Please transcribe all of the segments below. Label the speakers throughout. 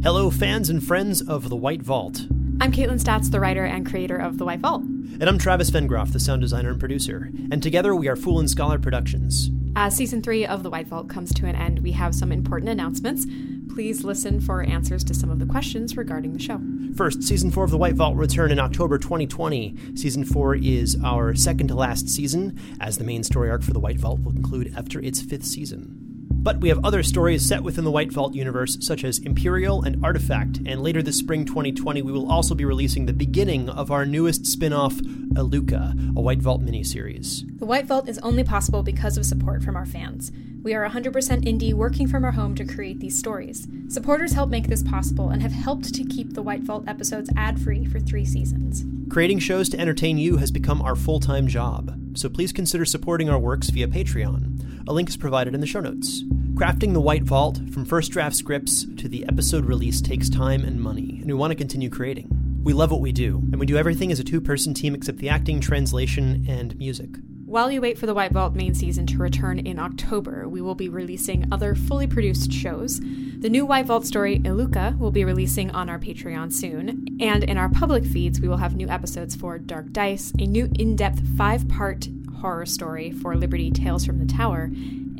Speaker 1: Hello, fans and friends of The White Vault.
Speaker 2: I'm Caitlin Statz, the writer and creator of The White Vault.
Speaker 1: And I'm Travis Vengroff, the sound designer and producer. And together we are Fool and Scholar Productions.
Speaker 2: As season three of The White Vault comes to an end, we have some important announcements. Please listen for answers to some of the questions regarding the show.
Speaker 1: First, season four of The White Vault will return in October 2020. Season four is our second to last season, as the main story arc for The White Vault will conclude after its fifth season. But we have other stories set within the White Vault universe, such as Imperial and Artifact, and later this spring 2020, we will also be releasing the beginning of our newest spin off, Iluka, a White Vault miniseries.
Speaker 2: The White Vault is only possible because of support from our fans. We are 100% indie, working from our home to create these stories. Supporters help make this possible and have helped to keep the White Vault episodes ad free for three seasons.
Speaker 1: Creating shows to entertain you has become our full time job, so please consider supporting our works via Patreon. A link is provided in the show notes. Crafting the White Vault, from first draft scripts to the episode release, takes time and money, and we want to continue creating. We love what we do, and we do everything as a two person team except the acting, translation, and music.
Speaker 2: While you wait for the White Vault main season to return in October, we will be releasing other fully produced shows. The new White Vault story, Iluka, will be releasing on our Patreon soon, and in our public feeds, we will have new episodes for Dark Dice, a new in depth five part horror story for Liberty Tales from the Tower,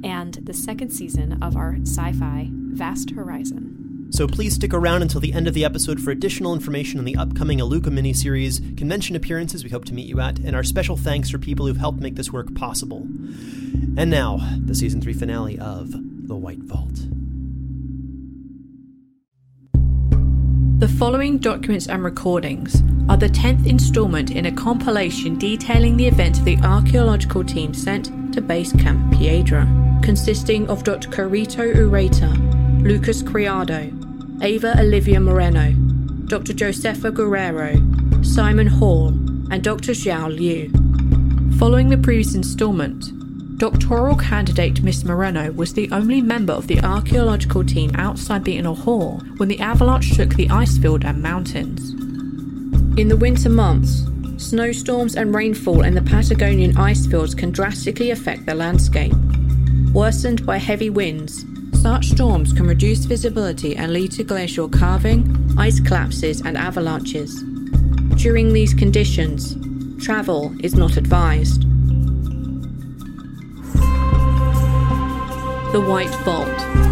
Speaker 2: and the second season of our sci fi Vast Horizon.
Speaker 1: So please stick around until the end of the episode for additional information on the upcoming Iluka miniseries, convention appearances we hope to meet you at, and our special thanks for people who've helped make this work possible. And now, the season 3 finale of The White Vault.
Speaker 3: The following documents and recordings are the 10th installment in a compilation detailing the events of the archaeological team sent to Base Camp Piedra, consisting of Dr. Carito Ureta, Lucas Criado, Eva Olivia Moreno, Dr. Josefa Guerrero, Simon Hall, and Dr. Xiao Liu. Following the previous installment, doctoral candidate Miss Moreno was the only member of the archaeological team outside the inner hall when the avalanche shook the ice field and mountains. In the winter months, snowstorms and rainfall in the Patagonian ice fields can drastically affect the landscape. Worsened by heavy winds, such storms can reduce visibility and lead to glacial calving, ice collapses, and avalanches. During these conditions, travel is not advised. The White Vault.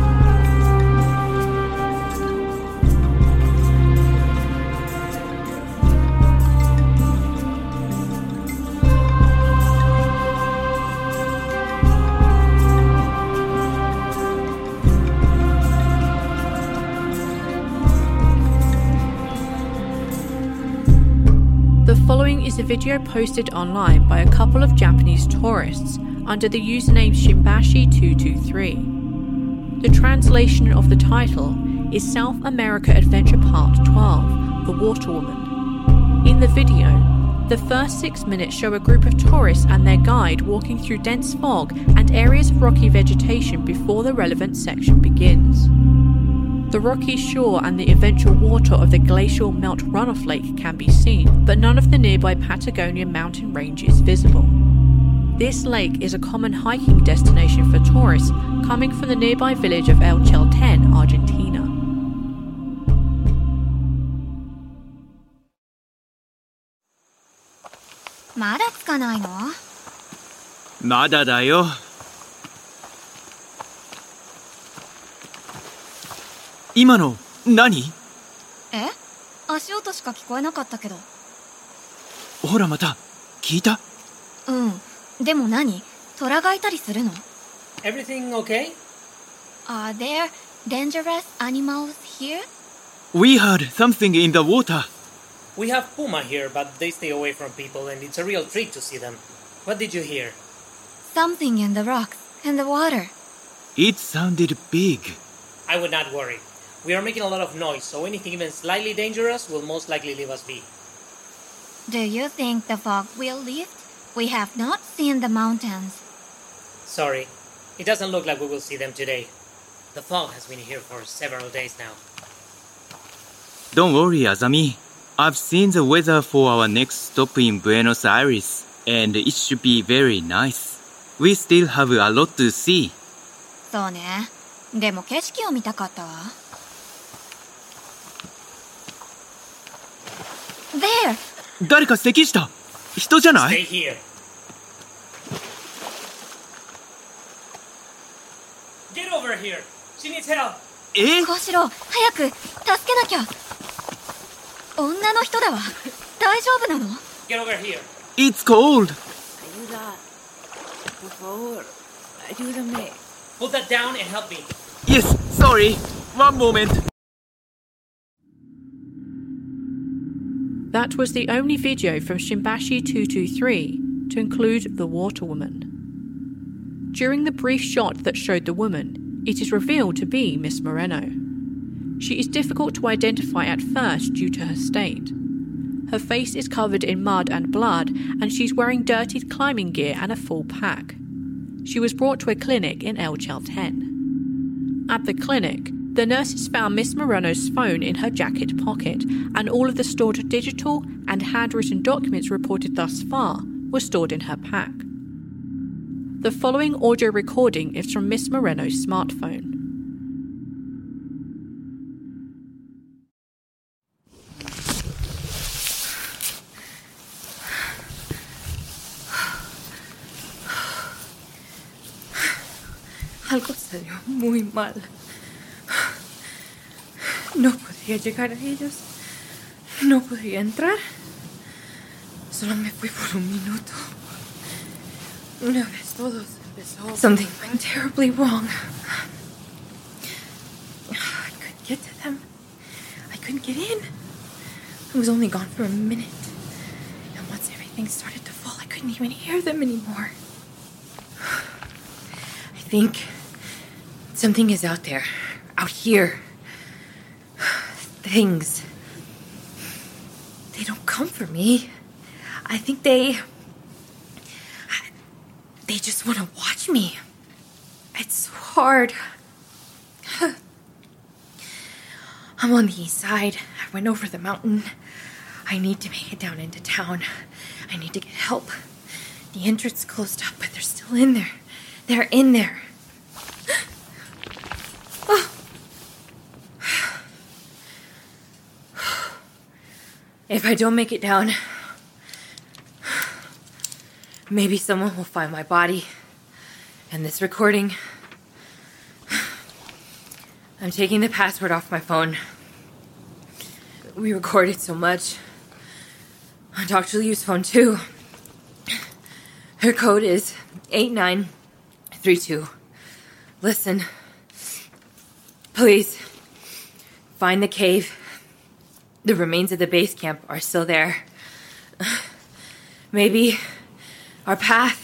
Speaker 3: Following is a video posted online by a couple of Japanese tourists under the username Shimbashi223. The translation of the title is South America Adventure Part 12 The Water Woman. In the video, the first six minutes show a group of tourists and their guide walking through dense fog and areas of rocky vegetation before the relevant section begins. The rocky shore and the eventual water of the glacial melt runoff lake can be seen, but none of the nearby Patagonia mountain range is visible. This lake is a common hiking destination for tourists coming from the nearby village of El Chalten, Argentina.
Speaker 4: Nada. 今の何
Speaker 5: え足音しか聞こえなかったけど
Speaker 4: ほらまた聞いた
Speaker 5: うんでも何虎がいたりするの
Speaker 6: Everything okay?
Speaker 5: Are there dangerous animals here?
Speaker 4: We heard something in the water
Speaker 6: We have puma here, but they stay away from people, and it's a real treat to see them. What did you hear?
Speaker 5: Something in the rocks and the water.
Speaker 4: It sounded big
Speaker 6: I would not worry. We are making a lot of noise, so anything even slightly dangerous will most likely leave us be.
Speaker 5: Do you think the fog will lift? We have not seen the mountains.
Speaker 6: Sorry, it doesn't look like we will see them today. The fog has been here for several days now.
Speaker 4: Don't worry Azami I've seen the weather for our next stop in Buenos Aires and it should be very nice We still have a lot to see
Speaker 5: そうね。でも景色を見たかったわ。 There!
Speaker 4: 誰か咳した人じゃない
Speaker 6: Stay here. Get over here. She needs help.
Speaker 4: え
Speaker 5: 小四郎、早く助けなきゃ女の人だわ。大丈夫なの
Speaker 6: Get over here.
Speaker 4: It's cold!
Speaker 7: Ayuda. Por favor. Ayúdame.
Speaker 6: Put that down and help me.
Speaker 4: Yes, sorry. One moment.
Speaker 3: That was the only video from Shimbashi 223 to include the water woman. During the brief shot that showed the woman, it is revealed to be Miss Moreno. She is difficult to identify at first due to her state. Her face is covered in mud and blood, and she's wearing dirtied climbing gear and a full pack. She was brought to a clinic in El Chalten. At the clinic, the nurses found Miss Moreno's phone in her jacket pocket, and all of the stored digital and handwritten documents reported thus far were stored in her pack. The following audio recording is from Miss Moreno's smartphone.
Speaker 7: Algo salió muy mal. No podía llegar a ellos. No podía entrar. Solo me fui por un minuto. Una vez todo se empezó. Something went terribly wrong. I couldn't get to them. I couldn't get in. I was only gone for a minute. And once everything started to fall, I couldn't even hear them anymore. I think something is out there. Out here. Things. They don't come for me. I think they. They just want to watch me. It's so hard. I'm on the east side. I went over the mountain. I need to make it down into town. I need to get help. The entrance closed up, but they're still in there. They're in there. If I don't make it down, maybe someone will find my body and this recording. I'm taking the password off my phone. We recorded so much. Dr. Liu's phone, too. Her code is 8932. Listen. Please. Find the cave. The remains of the base camp are still there. Maybe our path.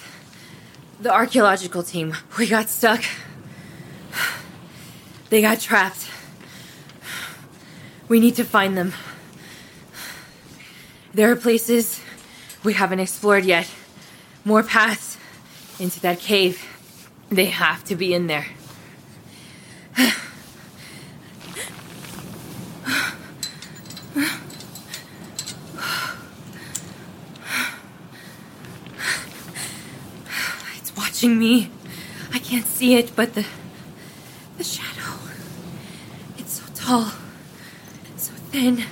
Speaker 7: The archaeological team. We got stuck. They got trapped. We need to find them. There are places we haven't explored yet. More paths into that cave. They have to be in there. It's watching me. I can't see it, but the the shadow. It's so tall, so thin.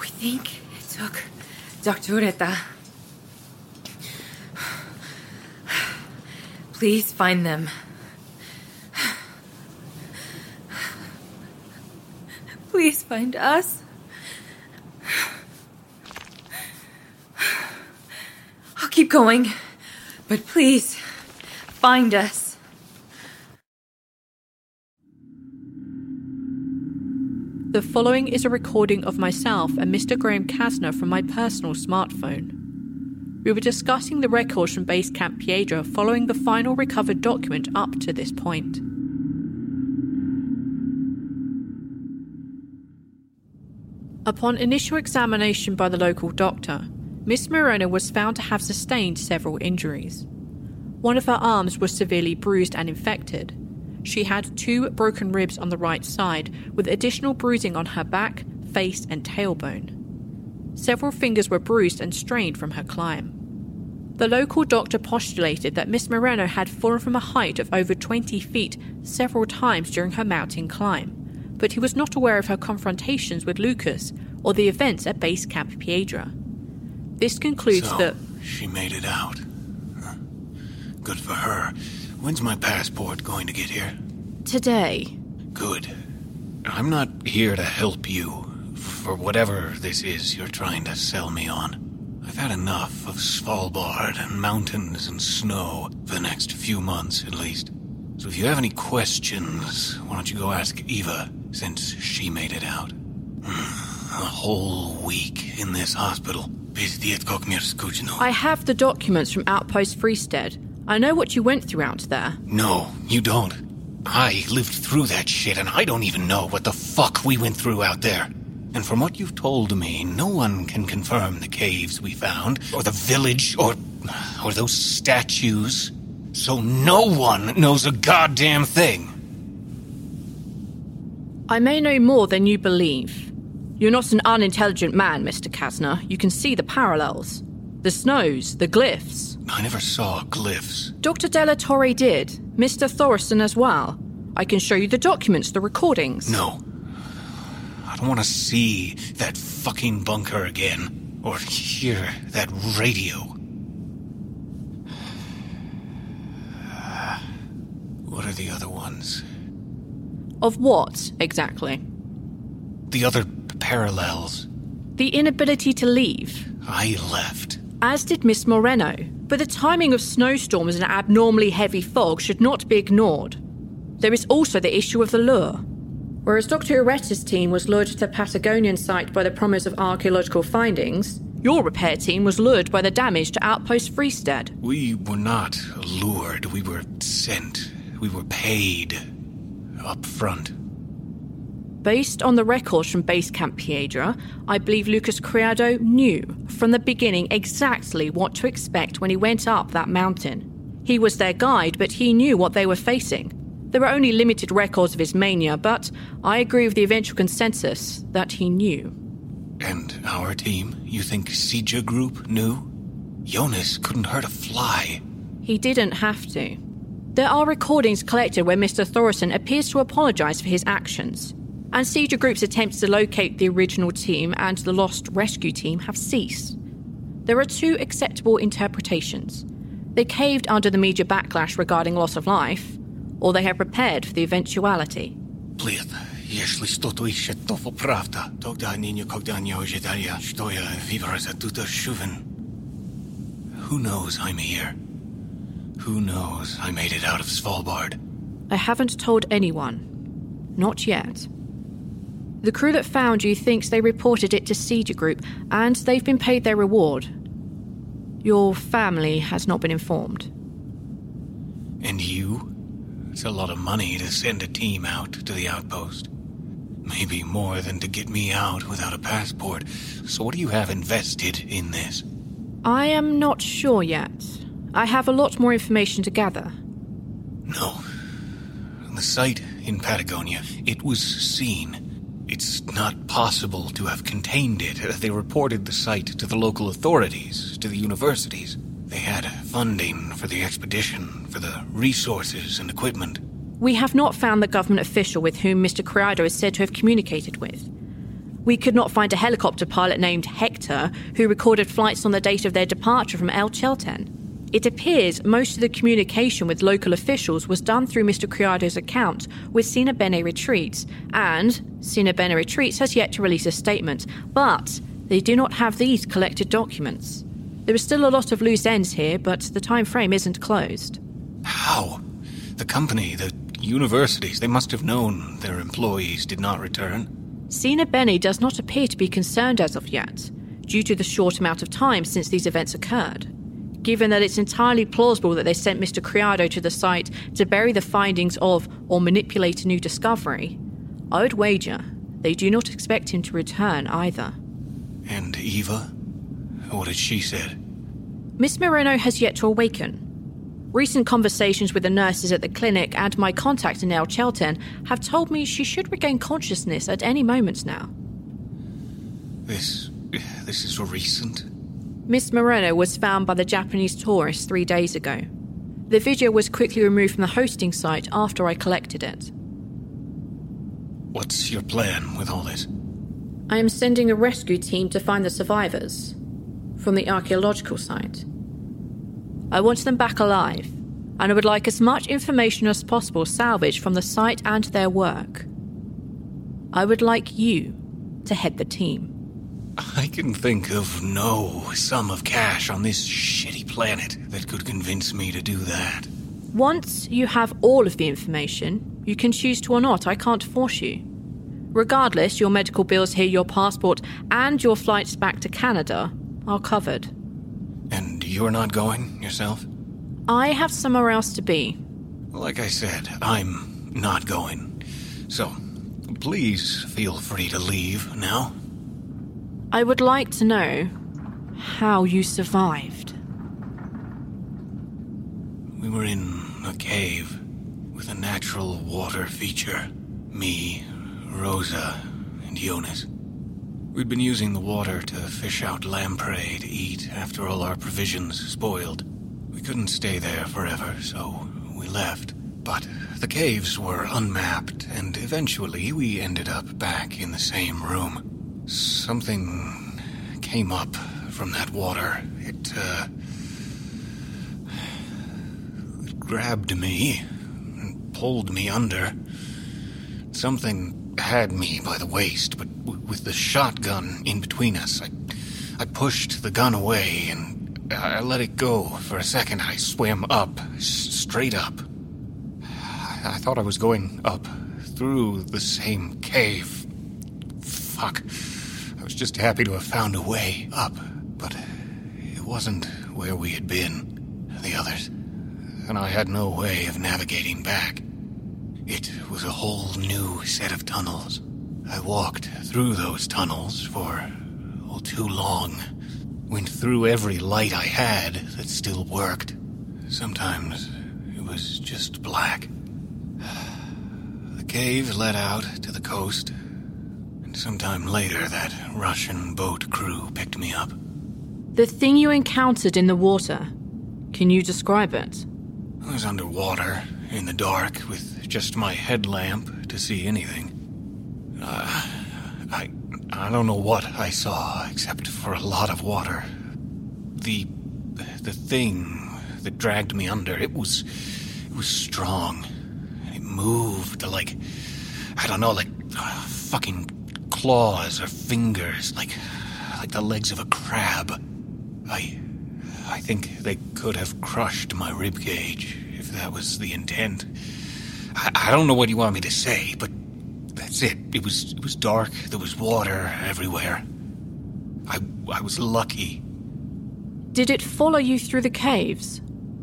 Speaker 7: We think it took Dr. Ureta. Please find them. Please find us. I'll keep going, but please find us.
Speaker 3: The following is a recording of myself and Mr. Graham Casner from my personal smartphone. We were discussing the records from Base Camp Piedra following the final recovered document up to this point. Upon initial examination by the local doctor, Miss Moreno was found to have sustained several injuries. One of her arms was severely bruised and infected. She had two broken ribs on the right side, with additional bruising on her back, face, and tailbone. Several fingers were bruised and strained from her climb. The local doctor postulated that Miss Moreno had fallen from a height of over 20 feet several times during her mountain climb, but he was not aware of her confrontations with Lucas or the events at Base Camp Piedra. This concludes
Speaker 8: so,
Speaker 3: that
Speaker 8: she made it out. Good for her. When's my passport going to get here?
Speaker 3: today,
Speaker 8: Good. I'm not here to help you for whatever this is you're trying to sell me on. I've had enough of Svalbard and mountains and snow for the next few months at least. So if you have any questions, why don't you go ask Eva since she made it out? Hmm, a whole week in this hospital. Пиздец, как мне скучно.
Speaker 3: I have the documents from Outpost Freestead. I know what you went through out there.
Speaker 8: No, you don't. I lived through that shit, and I don't even know what the fuck we went through out there. And from what you've told me, no one can confirm the caves we found, or the village, or. or those statues. So no one knows a goddamn thing.
Speaker 3: I may know more than you believe. You're not an unintelligent man, Mr. Casner. You can see the parallels. The snows, the glyphs.
Speaker 8: I never saw glyphs.
Speaker 3: Dr. Della Torre did. Mr. Thorson as well. I can show you the documents, the recordings.
Speaker 8: No. I don't want to see that fucking bunker again, or hear that radio. What are the other ones?
Speaker 3: Of what, exactly?
Speaker 8: The other parallels.
Speaker 3: The inability to leave.
Speaker 8: I left.
Speaker 3: As did Miss Moreno. But the timing of snowstorms and abnormally heavy fog should not be ignored. There is also the issue of the lure. Whereas Dr. Ureta's team was lured to the Patagonian site by the promise of archaeological findings, your repair team was lured by the damage to Outpost Freestead.
Speaker 8: We were not lured. We were sent. We were paid. Up front.
Speaker 3: Based on the records from Base Camp Piedra, I believe Lucas Criado knew from the beginning exactly what to expect when he went up that mountain. He was their guide, but he knew what they were facing. There were only limited records of his mania, but I agree with the eventual consensus that he knew.
Speaker 8: And our team? You think Sija Group knew? Jonas couldn't hurt a fly.
Speaker 3: He didn't have to. There are recordings collected where Mr. Thorson appears to apologize for his actions, and Siege Group's attempts to locate the original team and the lost rescue team have ceased. There are two acceptable interpretations. They caved under the media backlash regarding loss of life, or they have prepared for the eventuality.
Speaker 8: Плет, если что-то еще то правда, тогда не никогда не ожидая, что я выбраться тут шувен. Who knows I'm here? Who knows I made it out of Svalbard?
Speaker 3: I haven't told anyone. Not yet. The crew that found you thinks they reported it to Siege Group, and they've been paid their reward. Your family has not been informed.
Speaker 8: And you? It's a lot of money to send a team out to the outpost. Maybe more than to get me out without a passport. So what do you have invested in this?
Speaker 3: I am not sure yet. I have a lot more information to gather.
Speaker 8: No. The site in Patagonia, it was seen. It's not possible to have contained it. They reported the site to the local authorities, to the universities. They had funding for the expedition, for the resources and equipment.
Speaker 3: We have not found the government official with whom Mr. Criado is said to have communicated with. We could not find a helicopter pilot named Hector who recorded flights on the date of their departure from El Chalten. It appears most of the communication with local officials was done through Mr. Criado's account with Sina Bene Retreats, and Sina Bene Retreats has yet to release a statement, but they do not have these collected documents. There is still a lot of loose ends here, but the time frame isn't closed.
Speaker 8: How? The company, the universities, they must have known their employees did not return.
Speaker 3: Sina Bene does not appear to be concerned as of yet, due to the short amount of time since these events occurred. Given that it's entirely plausible that they sent Mr. Criado to the site to bury the findings of or manipulate a new discovery, I would wager they do not expect him to return either.
Speaker 8: And Eva? What had she said?
Speaker 3: Miss Moreno has yet to awaken. Recent conversations with the nurses at the clinic and my contact in El Chalten have told me she should regain consciousness at any moment now.
Speaker 8: This. this is recent?
Speaker 3: Miss Moreno was found by the Japanese tourists three days ago. The video was quickly removed from the hosting site after I collected it.
Speaker 8: What's your plan with all this?
Speaker 3: I am sending a rescue team to find the survivors from the archaeological site. I want them back alive, and I would like as much information as possible salvaged from the site and their work. I would like you to head the team.
Speaker 8: I can think of no sum of cash on this shitty planet that could convince me to do that.
Speaker 3: Once you have all of the information, you can choose to or not. I can't force you. Regardless, your medical bills here, your passport, and your flights back to Canada are covered.
Speaker 8: And you're not going yourself?
Speaker 3: I have somewhere else to be.
Speaker 8: Like I said, I'm not going. So, please feel free to leave now.
Speaker 3: I would like to know how you survived.
Speaker 8: We were in a cave with a natural water feature. Me, Rosa, and Jonas. We'd been using the water to fish out lamprey to eat after all our provisions spoiled. We couldn't stay there forever, so we left. But the caves were unmapped, and eventually we ended up back in the same room. Something came up from that water. It, uh. It grabbed me and pulled me under. Something had me by the waist, but with the shotgun in between us, I, I pushed the gun away and I let it go for a second. I swam up, s- straight up. I, I thought I was going up through the same cave. Fuck. I was just happy to have found a way up, but it wasn't where we had been, the others, and I had no way of navigating back. It was a whole new set of tunnels. I walked through those tunnels for oh, too long. Went through every light I had that still worked. Sometimes it was just black. The cave led out to the coast, sometime later that Russian boat crew picked me up.
Speaker 3: The thing you encountered in the water, can you describe it?
Speaker 8: I was underwater, in the dark, with just my headlamp to see anything. Uh, I I don't know what I saw, except for a lot of water. The the thing that dragged me under, it was it was strong. It moved like I don't know, like uh, fucking claws or fingers, like like the legs of a crab. I I think they could have crushed my rib cage if that was the intent. I, I don't know what you want me to say, but that's it. It was it was dark. There was water everywhere. I I was lucky.
Speaker 3: Did it follow you through the caves?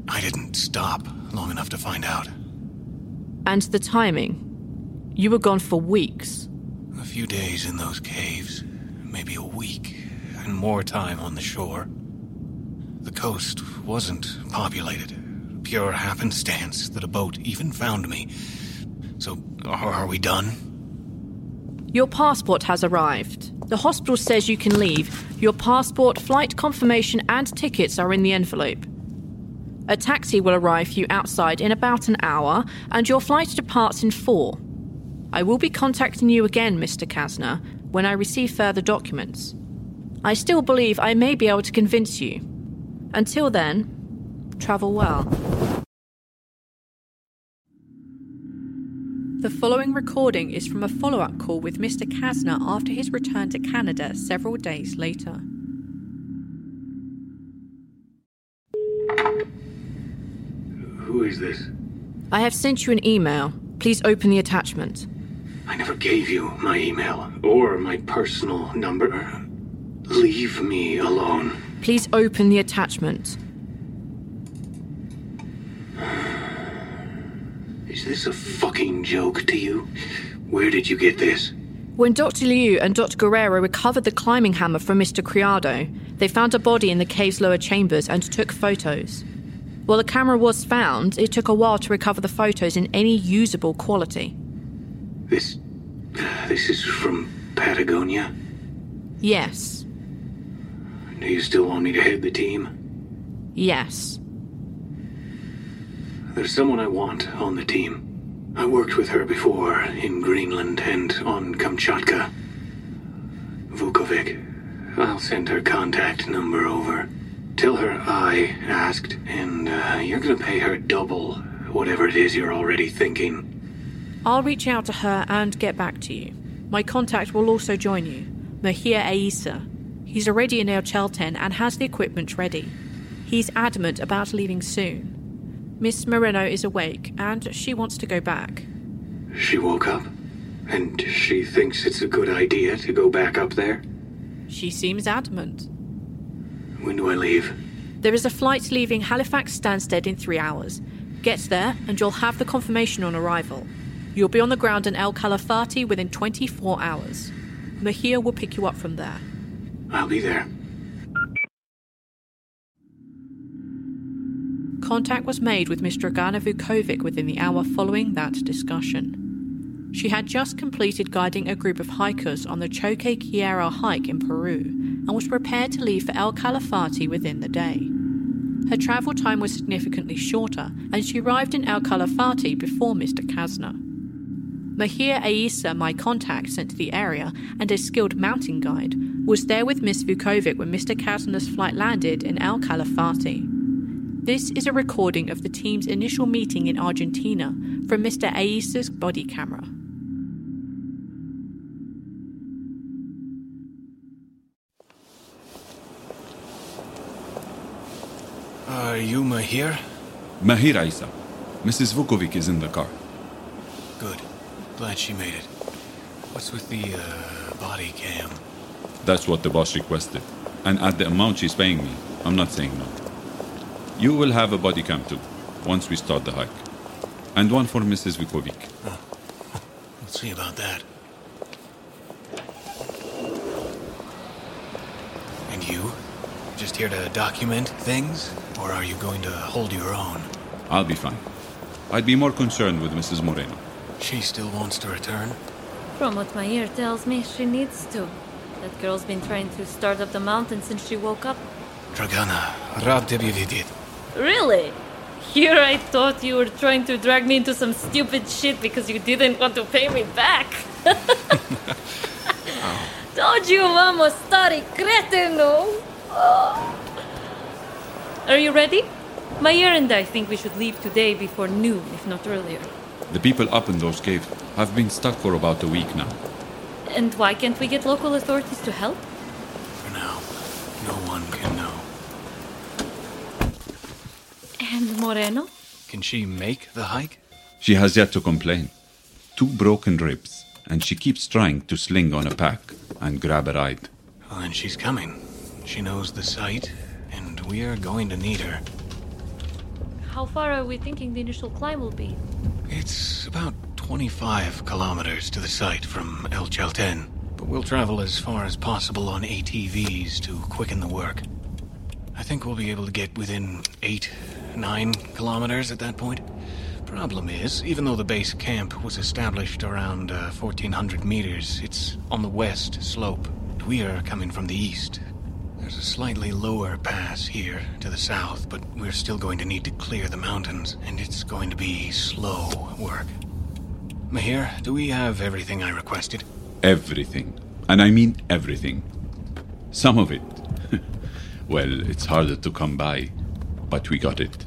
Speaker 8: I didn't stop long enough to find out.
Speaker 3: And the timing? You were gone for weeks.
Speaker 8: A few days in those caves, maybe a week, and more time on the shore. The coast wasn't populated. Pure happenstance that a boat even found me. So, are we done?
Speaker 3: Your passport has arrived. The hospital says you can leave. Your passport, flight confirmation, and tickets are in the envelope. A taxi will arrive for you outside in about an hour, and your flight departs in four. I will be contacting you again, Mr. Casner, when I receive further documents. I still believe I may be able to convince you. Until then, travel well. The following recording is from a follow up call with Mr. Casner after his return to Canada several days later.
Speaker 8: Who is this?
Speaker 3: I have sent you an email. Please open the attachment.
Speaker 8: I never gave you my email or my personal number. Leave me alone.
Speaker 3: Please open the attachment.
Speaker 8: Is this a fucking joke to you? Where did you get this?
Speaker 3: When Dr. Liu and Dr. Guerrero recovered the climbing hammer from Mr. Criado, they found a body in the cave's lower chambers and took photos. While the camera was found, it took a while to recover the photos in any usable quality.
Speaker 8: This. This is from Patagonia?
Speaker 3: Yes,
Speaker 8: Do you still want me to head the team?
Speaker 3: yes.
Speaker 8: There's someone I want on the team. I worked with her before in Greenland and on Kamchatka. Vukovic. I'll send her contact number over. Tell her I asked, and uh, you're gonna pay her double whatever it is you're already thinking.
Speaker 3: I'll reach out to her and get back to you. My contact will also join you, Maheer Issa. He's already in El Chalten and has the equipment ready. He's adamant about leaving soon. Miss Moreno is awake and she wants to go back.
Speaker 8: She woke up, and she thinks it's a good idea to go back up there.
Speaker 3: She seems adamant.
Speaker 8: When do I leave?
Speaker 3: There is a flight leaving Halifax Stanfield in three hours. Get there and you'll have the confirmation on arrival. You'll be on the ground in El Calafate within 24 hours. Maheer will pick you up from there.
Speaker 8: I'll be there.
Speaker 3: Contact was made with Miss Dragana Vukovic within the hour following that discussion. She had just completed guiding a group of hikers on the Choquequirao hike in Peru and was prepared to leave for El Calafate within the day. Her travel time was significantly shorter, and she arrived in El Calafate before Mr. Casner. Maheer Issa, my contact sent to the area and a skilled mountain guide, was there with Miss Vukovic when Mr. Casner's flight landed in El Calafate. This is a recording of the team's initial meeting in Argentina from Mr. Issa's body camera.
Speaker 8: Are you Maheer?
Speaker 9: Maheer Issa. Mrs. Vukovic is in the car.
Speaker 8: Good. Glad she made it. What's with the uh, body cam?
Speaker 9: That's what the boss requested. And at the amount she's paying me, I'm not saying no. You will have a body cam too, once we start the hike. And one for Mrs. Vukovic.
Speaker 8: We'll see about that. And you? Just here to document things? Or are you going to hold your own?
Speaker 9: I'll be fine. I'd be more concerned with Mrs. Moreno.
Speaker 8: She still wants to return?
Speaker 10: From what Maheer tells me, she needs to. That girl's been trying to start up the mountain since she woke up.
Speaker 8: Dragana, Rab Debividit.
Speaker 10: Really? Here I thought you were trying to drag me into some stupid shit because you didn't want to pay me back. Told you, vamos, stari cretino. Oh. Are you ready? Maheer and I think we should leave today before noon, if not earlier.
Speaker 9: The people up in those caves have been stuck for about a week now.
Speaker 10: And why can't we get local authorities to help?
Speaker 8: For now, no one can know.
Speaker 10: And Moreno?
Speaker 8: Can she make the hike?
Speaker 9: She has yet to complain. Two broken ribs, and she keeps trying to sling on a pack and grab a ride.
Speaker 8: Well, then she's coming. She knows the site, and we are going to need her.
Speaker 10: How far are we thinking the initial climb will be?
Speaker 8: It's about 25 kilometers to the site from El Chalten, but we'll travel as far as possible on ATVs to quicken the work. I think we'll be able to get within 8, 9 kilometers at that point. Problem is, even though the base camp was established around uh, 1400 meters, it's on the west slope. We are coming from the east. There's a slightly lower pass here to the south, but we're still going to need to clear the mountains, and it's going to be slow work. Maheer, do we have everything I requested?
Speaker 9: Everything. And I mean everything. Some of it. well, it's harder to come by, but we got it.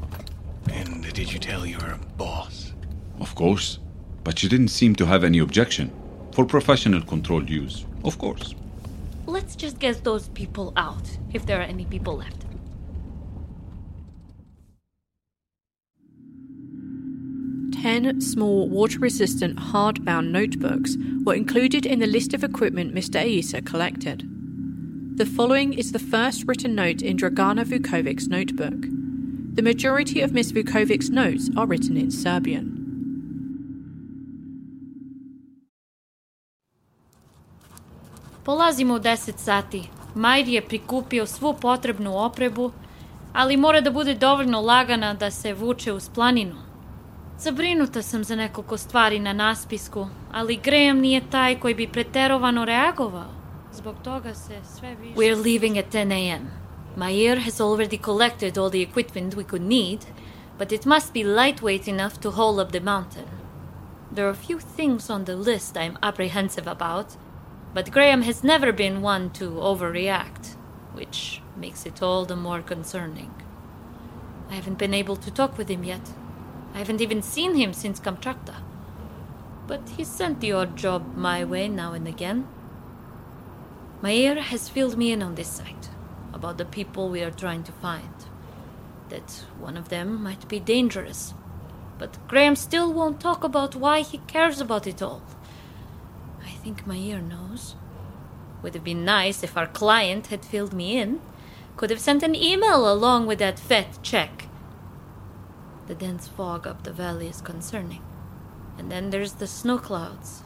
Speaker 8: And did you tell your boss?
Speaker 9: Of course. But she didn't seem to have any objection. For professional controlled use, of course.
Speaker 10: Let's just get those people out, if there are any people left.
Speaker 3: Ten small water resistant hardbound notebooks were included in the list of equipment Mr. Issa collected. The following is the first written note in Dragana Vukovic's notebook. The majority of Miss Vukovic's notes are written in Serbian.
Speaker 10: Polazimo u 10 sati. Majdi je prikupio svu potrebnu oprebu, ali mora da bude dovoljno lagana da se vuče uz planinu. Zabrinuta sam za nekoliko stvari na naspisku, ali Graham nije taj koji bi preterovano reagovao. Zbog toga se sve više... We're leaving at 10 a.m. Maheer has already collected all the equipment we could need, but it must be lightweight enough to haul up the mountain. There are a few things on the list I'm apprehensive about, but Graham has never been one to overreact, which makes it all the more concerning. I haven't been able to talk with him yet. I haven't even seen him since Kamchatka. But he's sent the odd job my way now and again. Maheer has filled me in on this site about the people we are trying to find. That one of them might be dangerous. But Graham still won't talk about why he cares about it all. Think ear knows. Would have been nice if our client had filled me in. Could have sent an email along with that fat check. The dense fog up the valley is concerning. And then there's the snow clouds.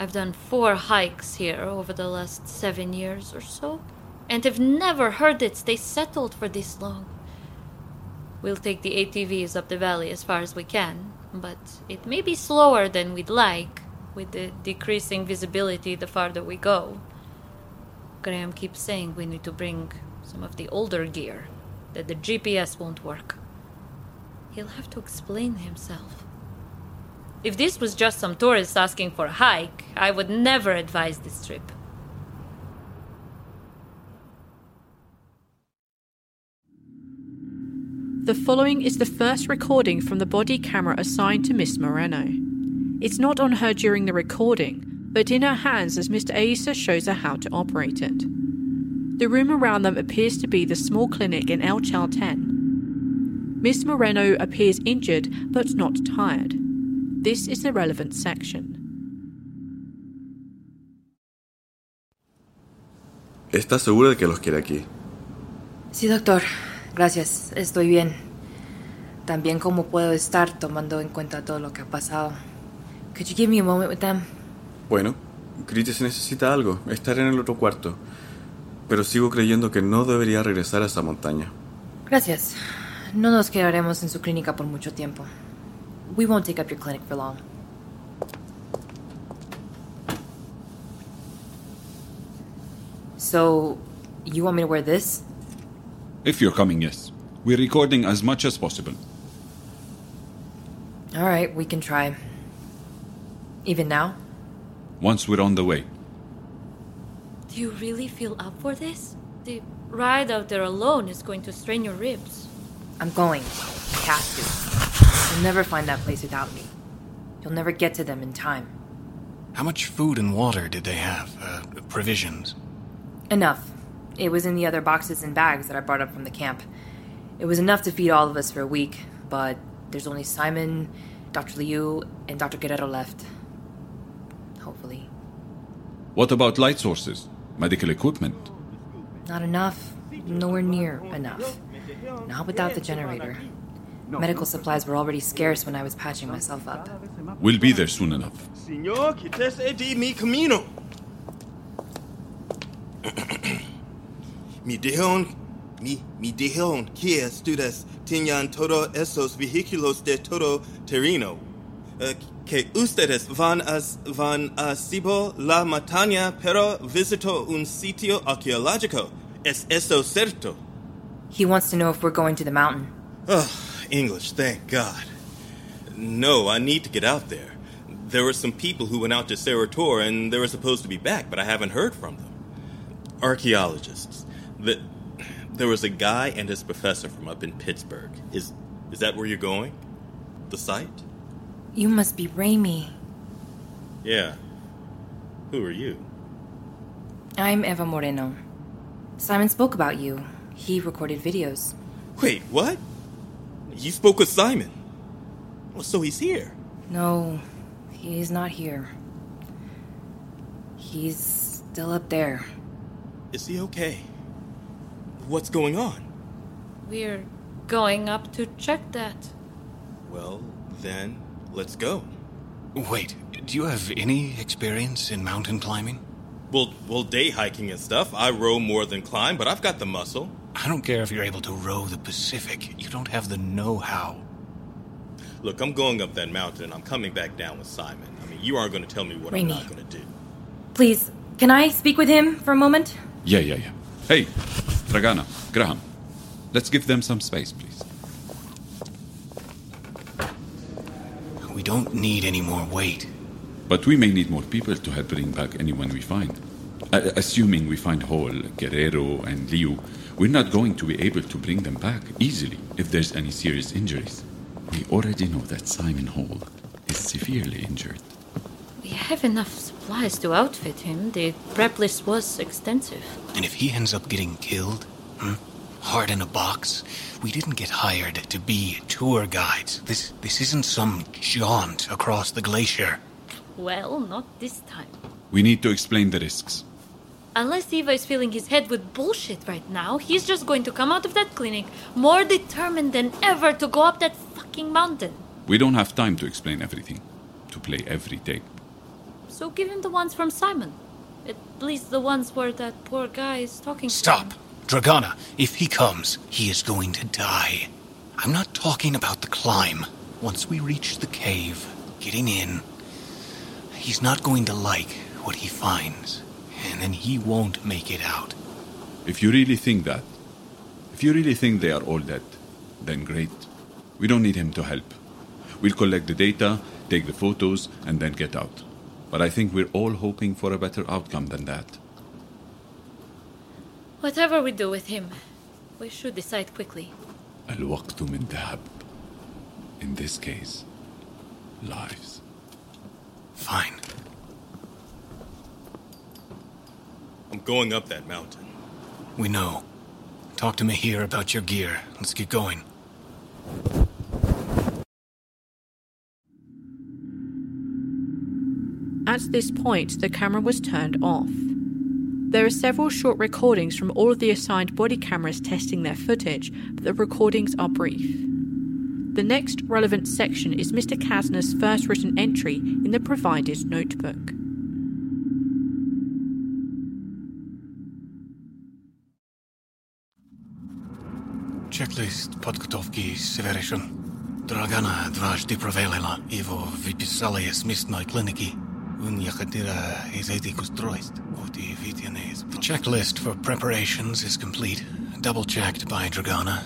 Speaker 10: I've done four hikes here over the last seven years or so, and have never heard it stay settled for this long. We'll take the ATVs up the valley as far as we can, but it may be slower than we'd like, with the decreasing visibility the farther we go. Graham keeps saying we need to bring some of the older gear, that the GPS won't work. He'll have to explain himself. If this was just some tourists asking for a hike, I would never advise this trip.
Speaker 3: The following is the first recording from the body camera assigned to Miss Moreno. It's not on her during the recording, but in her hands as Mr. Issa shows her how to operate it. The room around them appears to be the small clinic in El Chalten. Miss Moreno appears injured but not tired. This is the relevant section.
Speaker 11: ¿Estás seguro de que los quiere aquí?
Speaker 7: Sí, doctor. Gracias. Estoy bien. Tan bien como puedo estar tomando en cuenta todo lo que ha pasado. Could you give me a moment with them?
Speaker 11: Bueno, Critis necesita algo, estar en el otro cuarto. Pero sigo creyendo que no debería regresar a esa montaña.
Speaker 7: Gracias. No nos quedaremos en su clínica por mucho tiempo. We won't take up your clinic for long. So, you want me to wear this?
Speaker 9: If you're coming, yes. We're recording as much as possible.
Speaker 7: All right, we can try. Even now?
Speaker 9: Once we're on the way.
Speaker 10: Do you really feel up for this? The ride out there alone is going to strain your ribs.
Speaker 7: I'm going. I have to. You'll never find that place without me. You'll never get to them in time.
Speaker 8: How much food and water did they have? Uh, provisions?
Speaker 7: Enough. It was in the other boxes and bags that I brought up from the camp. It was enough to feed all of us for a week, but there's only Simon, Dr. Liu, and Dr. Guerrero left. Hopefully.
Speaker 9: What about light sources? Medical equipment?
Speaker 7: Not enough. Nowhere near enough. Not without the generator. Medical supplies were already scarce when I was patching myself up.
Speaker 9: We'll be there soon enough.
Speaker 12: Señor, quítese de mi camino. mi dijeron, mi, mi dijeron que ustedes tenían todos esos vehículos de todo terreno. Uh, que ustedes van a, van a Cibo la montaña, pero visitó un sitio arqueológico. ¿Es eso cierto?
Speaker 7: He wants to know if we're going to the mountain.
Speaker 12: Oh, English, thank God. No, I need to get out there. There were some people who went out to Cerro Torre and they were supposed to be back, but I haven't heard from them. Archaeologists. The, there was a guy and his professor from up in Pittsburgh. Is is that where you're going? The site?
Speaker 7: You must be Raimy.
Speaker 12: Yeah. Who are you?
Speaker 7: I'm Eva Moreno. Simon spoke about you. He recorded videos.
Speaker 12: Wait, what? You spoke with Simon? Well, so he's here.
Speaker 7: No, he's not here. He's still up there.
Speaker 12: Is he okay? What's going on?
Speaker 10: We're going up to check that.
Speaker 12: Well, then, let's go.
Speaker 8: Wait, do you have any experience in mountain climbing?
Speaker 12: Well, well, day hiking and stuff. I row more than climb, but I've got the muscle.
Speaker 8: I don't care if you're able to row the Pacific. You don't have the know-how.
Speaker 12: Look, I'm going up that mountain and I'm coming back down with Simon. I mean, you aren't going to tell me what I'm not going to do.
Speaker 7: Please, can I speak with him for a moment?
Speaker 9: Yeah, yeah, yeah. Hey, Dragana, Graham. Let's give them some space, please.
Speaker 8: Don't need any more weight.
Speaker 9: But we may need more people to help bring back anyone we find. Uh, assuming we find Hall, Guerrero, and Liu, we're not going to be able to bring them back easily if there's any serious injuries. We already know that Simon Hall is severely injured.
Speaker 10: We have enough supplies to outfit him. The prep list was extensive.
Speaker 8: And if he ends up getting killed, hmm? Hard in a box, we didn't get hired to be tour guides. This this isn't some jaunt across the glacier.
Speaker 10: Well, not this time.
Speaker 9: We need to explain the risks.
Speaker 10: Unless Eva is filling his head with bullshit right now, he's just going to come out of that clinic more determined than ever to go up that fucking mountain.
Speaker 9: We don't have time to explain everything, to play every tape.
Speaker 10: So give him the ones from Simon. At least the ones where that poor guy is talking to
Speaker 8: Stop! Dragana, if he comes, he is going to die. I'm not talking about the climb. Once we reach the cave, getting in, he's not going to like what he finds, and then he won't make it out.
Speaker 9: If you really think that, if you really think they are all dead, then great. We don't need him to help. We'll collect the data, take the photos, and then get out. But I think we're all hoping for a better outcome than that.
Speaker 10: Whatever we do with him, we should decide quickly.
Speaker 9: الوقت من ذهب. In this case, lives.
Speaker 8: Fine.
Speaker 12: I'm going up that mountain.
Speaker 8: We know. Talk to me here about your gear. Let's get going.
Speaker 3: At this point, the camera was turned off. There are several short recordings from all of the assigned body cameras testing their footage, but the recordings are brief. The next relevant section is Mr. Casner's first written entry in the provided notebook.
Speaker 8: Checklist podgotovki Severation. Dragana dvaždy provelila Ivo vypisali je smistnoj The checklist for preparations is complete, double checked by Dragana.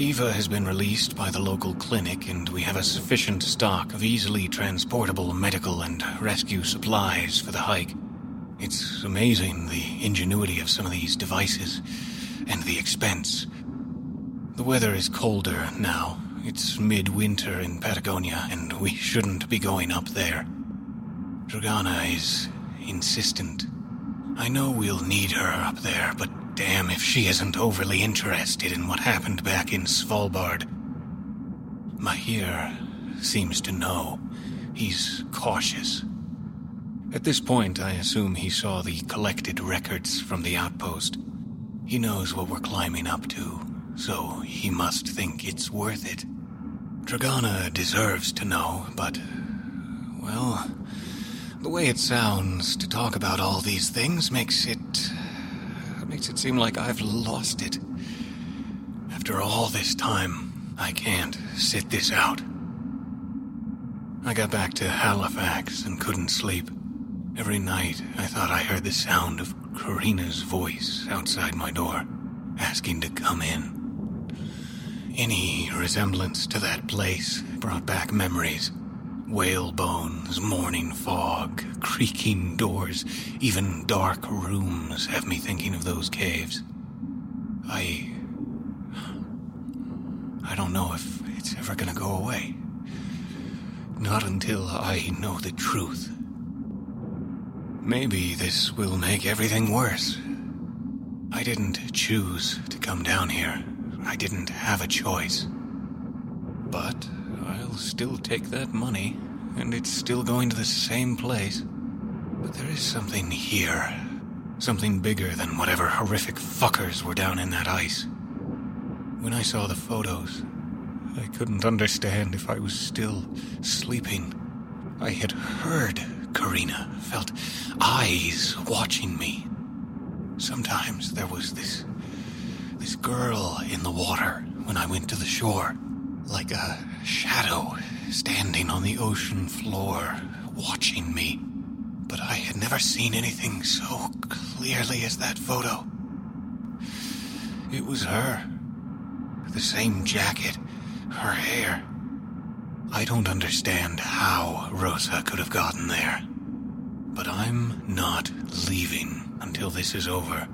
Speaker 8: Eva has been released by the local clinic, and we have a sufficient stock of easily transportable medical and rescue supplies for the hike. It's amazing the ingenuity of some of these devices and the expense. The weather is colder now. It's midwinter in Patagonia, and we shouldn't be going up there. Dragana is insistent. I know we'll need her up there, but damn if she isn't overly interested in what happened back in Svalbard. Maheer seems to know. He's cautious. At this point, I assume he saw the collected records from the outpost. He knows what we're climbing up to, so he must think it's worth it. Dragana deserves to know, but. Well, the way it sounds to talk about all these things makes it. makes it seem like I've lost it. After all this time, I can't sit this out. I got back to Halifax and couldn't sleep. Every night, I thought I heard the sound of Karina's voice outside my door, asking to come in. Any resemblance to that place brought back memories. Whale bones, morning fog, creaking doors, even dark rooms have me thinking of those caves. I. I don't know if it's ever gonna go away. Not until I know the truth. Maybe this will make everything worse. I didn't choose to come down here. I didn't have a choice. But I'll still take that money, and it's still going to the same place. But there is something here. Something bigger than whatever horrific fuckers were down in that ice. When I saw the photos, I couldn't understand if I was still sleeping. I had heard Karina, felt eyes watching me. Sometimes there was this this girl in the water when I went to the shore, like a shadow standing on the ocean floor, watching me. But I had never seen anything so clearly as that photo. It was her. The same jacket, her hair. I don't understand how Rosa could have gotten there. But I'm not leaving until this is over.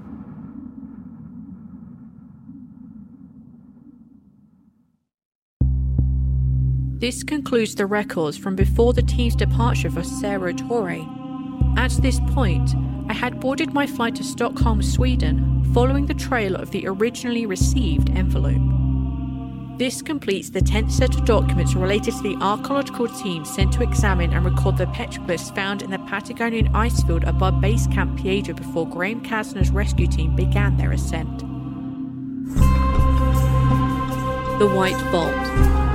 Speaker 3: This concludes the records from before the team's departure for Cerro Torre. At this point, I had boarded my flight to Stockholm, Sweden, following the trail of the originally received envelope. This completes the 10th set of documents related to the archaeological team sent to examine and record the petroglyphs found in the Patagonian ice field above Base Camp Piedra before Graham Casner's rescue team began their ascent. The White Vault.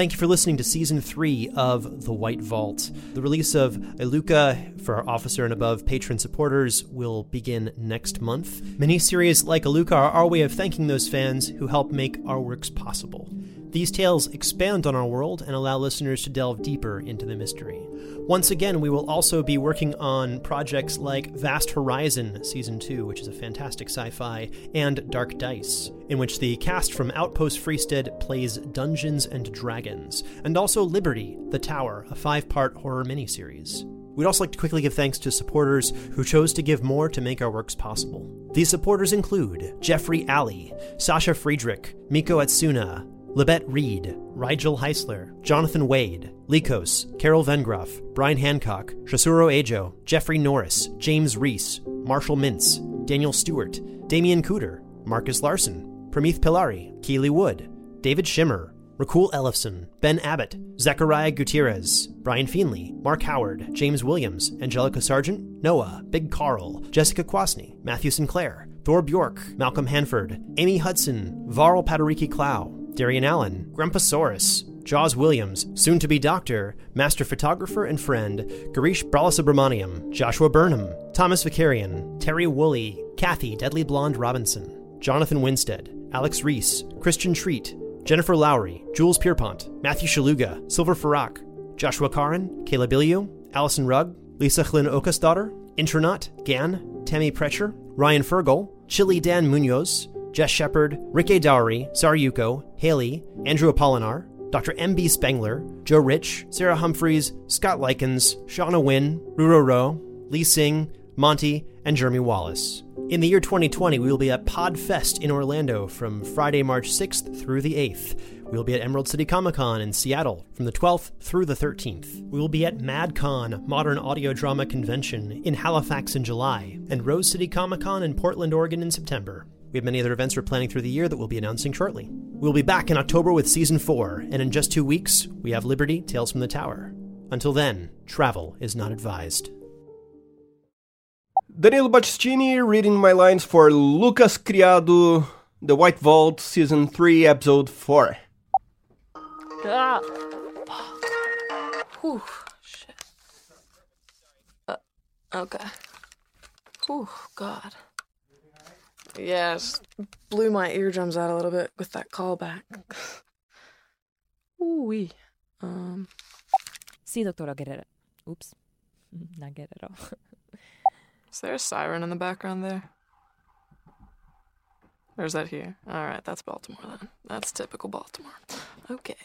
Speaker 1: Thank you for listening to season three of The White Vault. The release of Iluka for our officer and above patron supporters will begin next month. Miniseries like Iluka are our way of thanking those fans who help make our works possible. These tales expand on our world and allow listeners to delve deeper into the mystery. Once again, we will also be working on projects like Vast Horizon Season 2, which is a fantastic sci fi, and Dark Dice, in which the cast from Outpost Freestead plays Dungeons and Dragons, and also Liberty, the Tower, a five part horror miniseries. We'd also like to quickly give thanks to supporters who chose to give more to make our works possible. These supporters include Jeffrey Alley, Sasha Friedrich, Miko Atsuna, Libet Reed, Rigel Heisler, Jonathan Wade, Likos, Carol Vengroff, Brian Hancock, Shasuro Ajo, Jeffrey Norris, James Reese, Marshall Mintz, Daniel Stewart, Damian Cooter, Marcus Larson, Prameeth Pillari, Keely Wood, David Shimmer, Rakul Ellefson, Ben Abbott, Zechariah Gutierrez, Brian Feenley, Mark Howard, James Williams, Angelica Sargent, Noah, Big Carl, Jessica Kwasny, Matthew Sinclair, Thor Bjork, Malcolm Hanford, Amy Hudson, Varl Padariki Clow, Darian Allen, Grumpasaurus, Jaws Williams, soon to be doctor, master photographer and friend, Garish Balasubramaniam, Joshua Burnham, Thomas Vicarian, Terry Woolley, Kathy Deadly Blonde Robinson, Jonathan Winstead, Alex Reese, Christian Treat, Jennifer Lowry, Jules Pierpont, Matthew Shaluga, Silver Farak, Joshua Karin, Caleb Iliu, Allison Rugg, Lisa Chlyn Okasdaughter, Intronaut, Gan, Tammy Precher, Ryan Fergal, Chili Dan Munoz, Jess Shepard, Rick A. Dowry, Saryuko, Haley, Andrew Apollinar, Dr. M.B. Spengler, Joe Rich, Sarah Humphreys, Scott Likens, Shauna Wynn, Ruro Ro, Lee Singh, Monty, and Jeremy Wallace. In the year 2020, we will be at Podfest in Orlando from Friday, March 6th through the 8th. We will be at Emerald City Comic Con in Seattle from the 12th through the 13th. We will be at MadCon, Modern Audio Drama Convention, in Halifax in July, and Rose City Comic Con in Portland, Oregon in September. We have many other events we're planning through the year that we'll be announcing shortly. We'll be back in October with Season 4, and in just two weeks, we have Liberty Tales from the Tower. Until then, travel is not advised.
Speaker 13: Danilo Battistini reading my lines for Lucas Criado, The White Vault, Season 3, Episode 4.
Speaker 7: Ah. Whew. Shit. Uh, okay. Whew, God. Yeah, just blew my eardrums out a little bit with that callback. Ooh wee. Um.
Speaker 14: Sí, doctora Guerrero. Oops. Not Guerrero.
Speaker 7: Is there a siren in the background there? Or is that here? Alright, that's Baltimore then. That's typical Baltimore. Okay.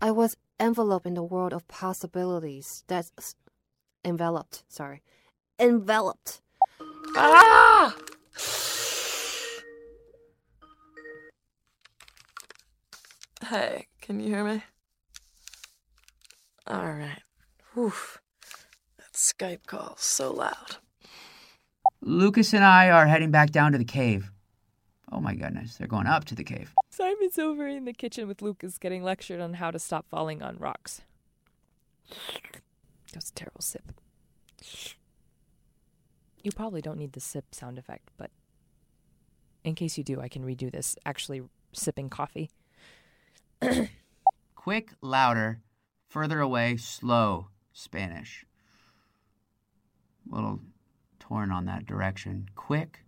Speaker 15: I was enveloped in the world of possibilities. That's enveloped. Sorry, enveloped.
Speaker 7: Ah! Hey, can you hear me? Alright. Whew. That Skype call's so loud.
Speaker 16: Lucas and I are heading back down to the cave. Oh my goodness, they're going up to the cave.
Speaker 14: Simon's over in the kitchen with Lucas getting lectured on how to stop falling on rocks. That was a terrible sip. You probably don't need the sip sound effect, but in case you do, I can redo this actually sipping coffee.
Speaker 16: Quick, louder, further away, slow, Spanish. A Little torn on that direction. Quick,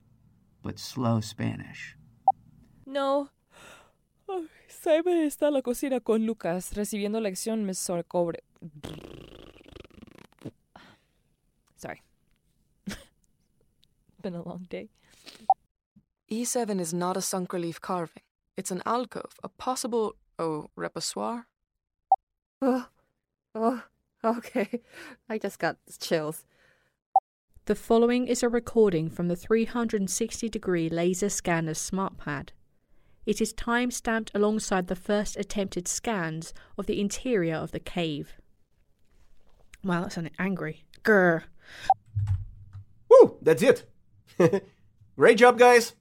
Speaker 16: but slow Spanish.
Speaker 14: No. Ay, Simon está en la cocina con Lucas, recibiendo lección sobre cobre. Sorry. Been a long day.
Speaker 17: E7 is not a sunk relief carving. It's an alcove, a possible, oh, repoussoir?
Speaker 15: Oh, oh, okay. I just got chills.
Speaker 3: The following is a recording from the 360 degree laser scanner's SmartPad. It is time stamped alongside the first attempted scans of the interior of the cave. Wow, that sounded angry. Grr.
Speaker 13: Woo! That's it. Great job, guys.